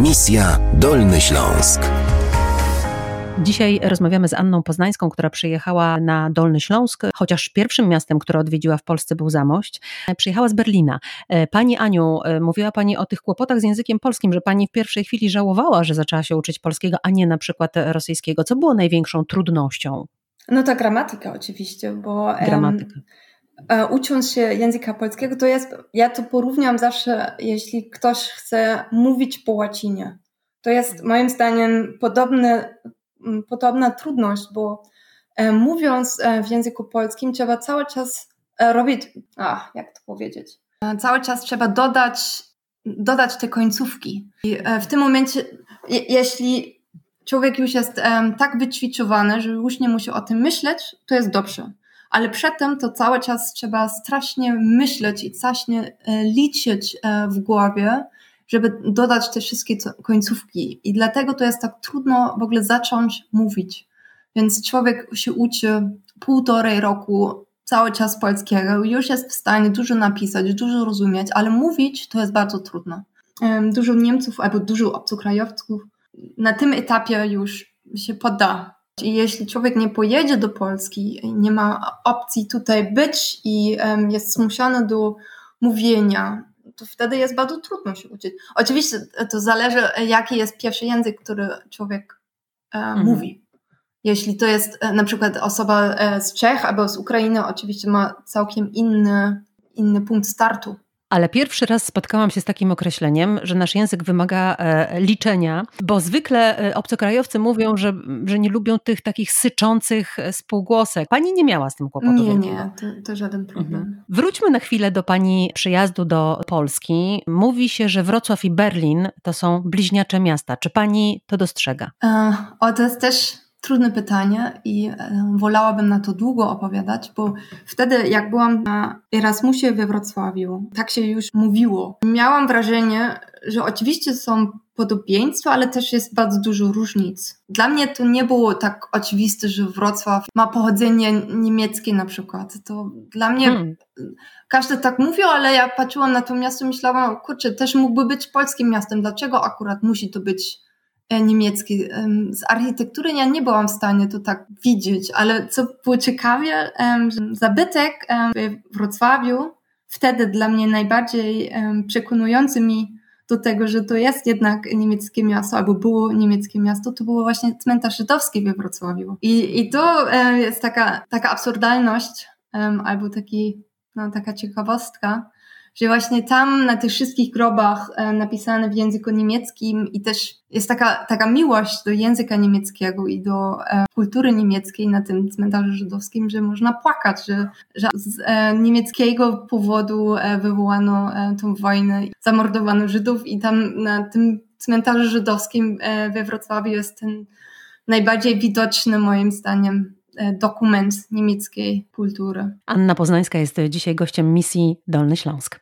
Misja Dolny Śląsk. Dzisiaj rozmawiamy z Anną Poznańską, która przyjechała na Dolny Śląsk, chociaż pierwszym miastem, które odwiedziła w Polsce był Zamość. Przyjechała z Berlina. Pani Aniu, mówiła Pani o tych kłopotach z językiem polskim, że Pani w pierwszej chwili żałowała, że zaczęła się uczyć polskiego, a nie na przykład rosyjskiego. Co było największą trudnością? No to gramatyka oczywiście, bo gramatyka. Um, ucząc się języka polskiego, to jest, ja to porównam zawsze, jeśli ktoś chce mówić po łacinie. To jest moim zdaniem podobne podobna trudność, bo e, mówiąc e, w języku polskim trzeba cały czas e, robić, a jak to powiedzieć, cały czas trzeba dodać, dodać te końcówki. I w tym momencie, jeśli człowiek już jest tak wyćwiczowany, że już nie musi o tym myśleć, to jest dobrze. Ale przedtem to cały czas trzeba strasznie myśleć i strasznie liczyć w głowie, żeby dodać te wszystkie końcówki. I dlatego to jest tak trudno w ogóle zacząć mówić. Więc człowiek się uczy półtorej roku cały czas polskiego, już jest w stanie dużo napisać, dużo rozumieć, ale mówić to jest bardzo trudno. Dużo Niemców albo dużo obcokrajowców na tym etapie już się poda. I jeśli człowiek nie pojedzie do Polski, nie ma opcji tutaj być i jest zmuszony do mówienia, to wtedy jest bardzo trudno się uczyć. Oczywiście to zależy, jaki jest pierwszy język, który człowiek e, mhm. mówi. Jeśli to jest e, na przykład osoba e, z Czech albo z Ukrainy, oczywiście ma całkiem inny, inny punkt startu. Ale pierwszy raz spotkałam się z takim określeniem, że nasz język wymaga e, liczenia, bo zwykle e, obcokrajowcy mówią, że, że nie lubią tych takich syczących e, spółgłosek. Pani nie miała z tym kłopotu? Nie, nie, to, to żaden problem. Mhm. Wróćmy na chwilę do Pani przyjazdu do Polski. Mówi się, że Wrocław i Berlin to są bliźniacze miasta. Czy Pani to dostrzega? o, to jest też trudne pytanie i e, wolałabym na to długo opowiadać, bo wtedy, jak byłam na Erasmusie we Wrocławiu, tak się już mówiło. Miałam wrażenie, że oczywiście są podobieństwa, ale też jest bardzo dużo różnic. Dla mnie to nie było tak oczywiste, że Wrocław ma pochodzenie niemieckie na przykład. To dla mnie hmm. każdy tak mówił, ale ja patrzyłam na to miasto i myślałam, kurczę, też mógłby być polskim miastem. Dlaczego akurat musi to być niemiecki. Z architektury ja nie byłam w stanie to tak widzieć, ale co było ciekawie, zabytek w Wrocławiu wtedy dla mnie najbardziej przekonujący mi do tego, że to jest jednak niemieckie miasto, albo było niemieckie miasto, to było właśnie cmentarz żydowski we Wrocławiu. I, i to jest taka, taka absurdalność, albo taki, no, taka ciekawostka, że właśnie tam na tych wszystkich grobach e, napisane w języku niemieckim i też jest taka, taka miłość do języka niemieckiego i do e, kultury niemieckiej na tym cmentarzu żydowskim, że można płakać, że, że z e, niemieckiego powodu wywołano tą wojnę, zamordowano Żydów i tam na tym cmentarzu żydowskim we Wrocławiu jest ten najbardziej widoczny moim zdaniem dokument niemieckiej kultury. Anna Poznańska jest dzisiaj gościem misji Dolny Śląsk.